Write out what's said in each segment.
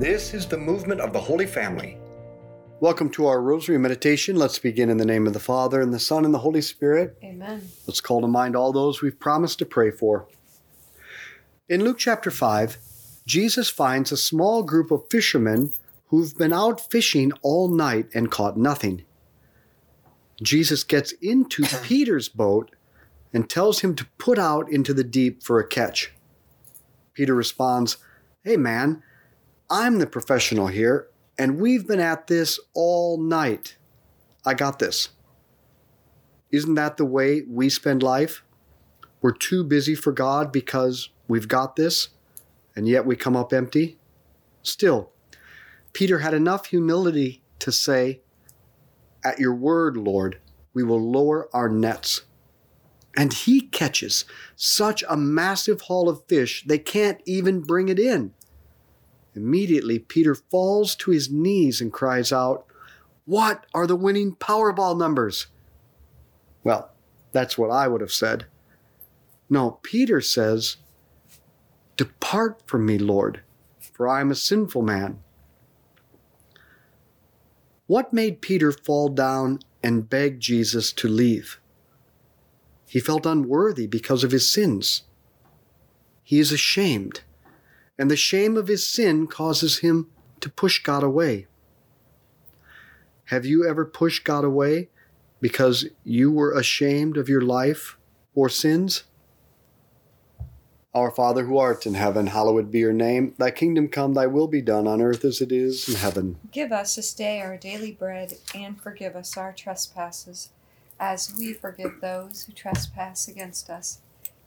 This is the movement of the Holy Family. Welcome to our Rosary Meditation. Let's begin in the name of the Father, and the Son, and the Holy Spirit. Amen. Let's call to mind all those we've promised to pray for. In Luke chapter 5, Jesus finds a small group of fishermen who've been out fishing all night and caught nothing. Jesus gets into Peter's boat and tells him to put out into the deep for a catch. Peter responds, Hey man, I'm the professional here, and we've been at this all night. I got this. Isn't that the way we spend life? We're too busy for God because we've got this, and yet we come up empty? Still, Peter had enough humility to say, At your word, Lord, we will lower our nets. And he catches such a massive haul of fish, they can't even bring it in. Immediately, Peter falls to his knees and cries out, What are the winning Powerball numbers? Well, that's what I would have said. No, Peter says, Depart from me, Lord, for I am a sinful man. What made Peter fall down and beg Jesus to leave? He felt unworthy because of his sins. He is ashamed, and the shame of his sin causes him to push God away. Have you ever pushed God away because you were ashamed of your life or sins? Our Father who art in heaven, hallowed be your name. Thy kingdom come, thy will be done on earth as it is in heaven. Give us this day our daily bread, and forgive us our trespasses, as we forgive those who trespass against us.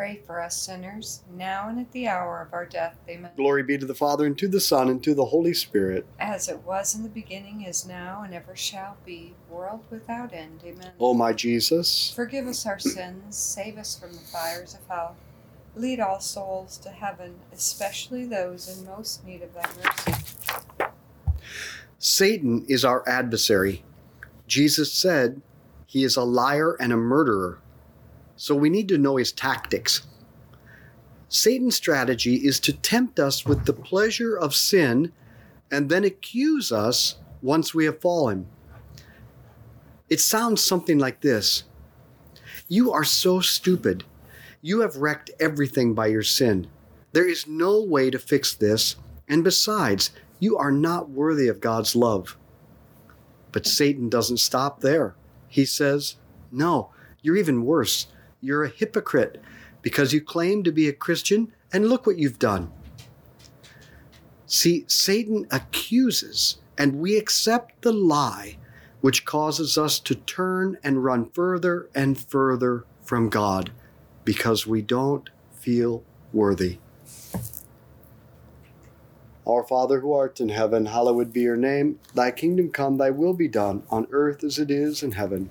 pray for us sinners, now and at the hour of our death. Amen. Glory be to the Father, and to the Son, and to the Holy Spirit. As it was in the beginning, is now, and ever shall be, world without end. Amen. O my Jesus, Forgive us our sins, save us from the fires of hell. Lead all souls to heaven, especially those in most need of thy mercy. Satan is our adversary. Jesus said he is a liar and a murderer. So we need to know his tactics. Satan's strategy is to tempt us with the pleasure of sin and then accuse us once we have fallen. It sounds something like this You are so stupid. You have wrecked everything by your sin. There is no way to fix this, and besides, you are not worthy of God's love. But Satan doesn't stop there. He says, No, You're even worse. You're a hypocrite because you claim to be a Christian, and look what you've done. See, Satan accuses, and we accept the lie, which causes us to turn and run further and further from God because we don't feel worthy. Our Father who art in heaven, hallowed be your name. Thy kingdom come, thy will be done, on earth as it is in heaven.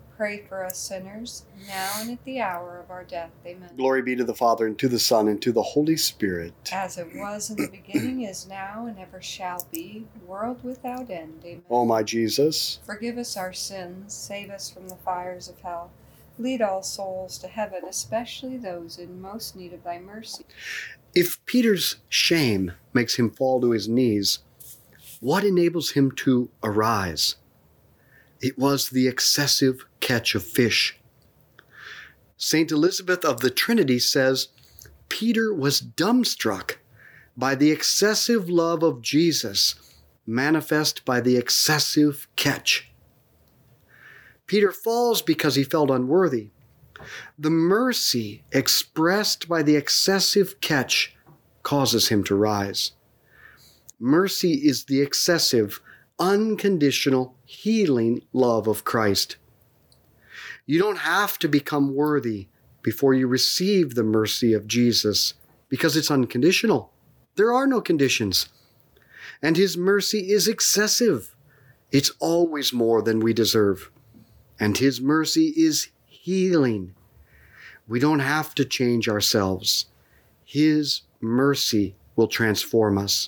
pray for us sinners, now and at the hour of our death. Amen. Glory be to the Father, and to the Son, and to the Holy Spirit. As it was in the beginning, is now, and ever shall be, world without end. Amen. O my Jesus, Forgive us our sins, save us from the fires of hell. Lead all souls to heaven, especially those in most need of thy mercy. if Peter's shame makes him fall to his knees, what enables him to arise? It was the excessive catch of fish. St. Elizabeth of the Trinity says Peter was dumbstruck by the excessive love of Jesus, manifest by the excessive catch. Peter falls because he felt unworthy. The mercy expressed by the excessive catch causes him to rise. Mercy is the excessive, unconditional, healing love of Christ. You don't have to become worthy before you receive the mercy of Jesus because it's unconditional. There are no conditions. And His mercy is excessive. It's always more than we deserve. And His mercy is healing. We don't have to change ourselves. His mercy will transform us.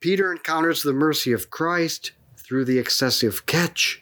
Peter encounters the mercy of Christ through the excessive catch,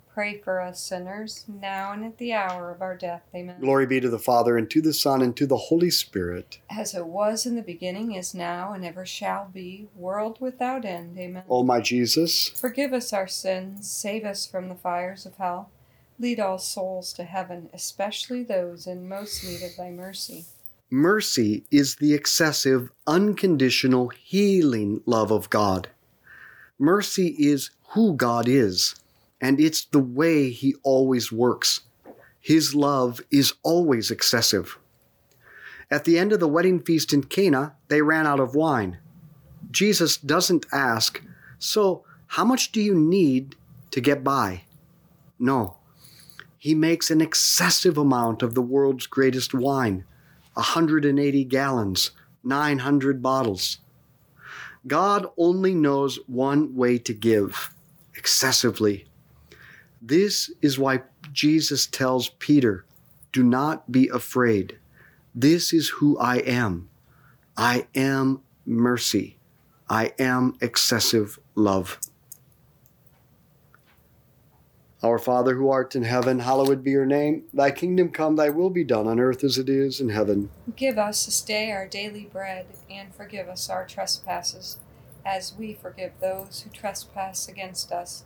pray for us sinners, now and at the hour of our death. Amen. Glory be to the Father, and to the Son, and to the Holy Spirit. As it was in the beginning, is now, and ever shall be, world without end. Amen. O my Jesus, Forgive us our sins, save us from the fires of hell. Lead all souls to heaven, especially those in most need of thy mercy. mercy is the excessive, unconditional, healing love of God. Mercy is who God is, and it's the way He always works. His love is always excessive. At the end of the wedding feast in Cana, they ran out of wine. Jesus doesn't ask, So, how much do you need to get by? No. He makes an excessive amount of the world's greatest wine 180 gallons, 900 bottles. God only knows one way to give excessively. This is why Jesus tells Peter, Do not be afraid. This is who I am. I am mercy. I am excessive love. Our Father who art in heaven, hallowed be your name. Thy kingdom come, thy will be done on earth as it is in heaven. Give us this day our daily bread, and forgive us our trespasses, as we forgive those who trespass against us.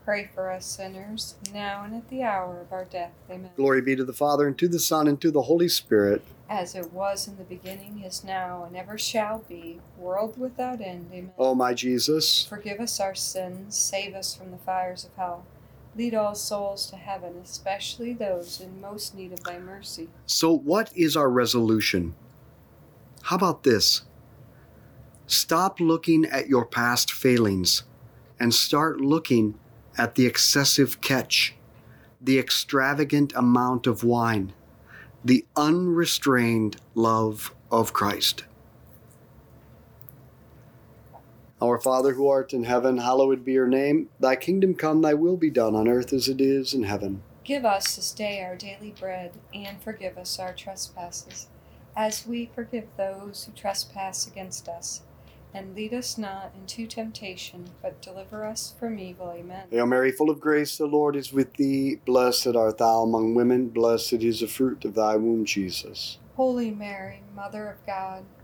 pray for us sinners, now and at the hour of our death. Amen. Glory be to the Father, and to the Son, and to the Holy Spirit. As it was in the beginning, is now, and ever shall be, world without end. Amen. O my Jesus, Forgive us our sins, save us from the fires of hell. Lead all souls to heaven, especially those in most need of thy mercy. so what is our resolution? How about this? Stop looking at your past failings and start looking at the excessive catch, the extravagant amount of wine, the unrestrained love of Christ. Our Father who art in heaven, hallowed be your name. Thy kingdom come, thy will be done on earth as it is in heaven. Give us this day our daily bread, and forgive us our trespasses, as we forgive those who trespass against us. And lead us not into temptation, but deliver us from evil. Amen. Hail Mary, full of grace, the Lord is with thee. Blessed art thou among women, blessed is the fruit of thy womb, Jesus. Holy Mary, Mother of God,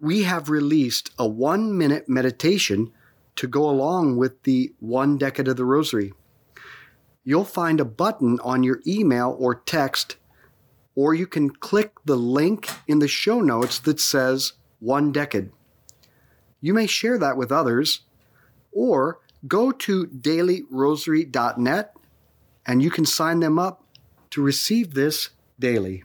We have released a one minute meditation to go along with the one decade of the rosary. You'll find a button on your email or text, or you can click the link in the show notes that says one decade. You may share that with others, or go to dailyrosary.net and you can sign them up to receive this daily.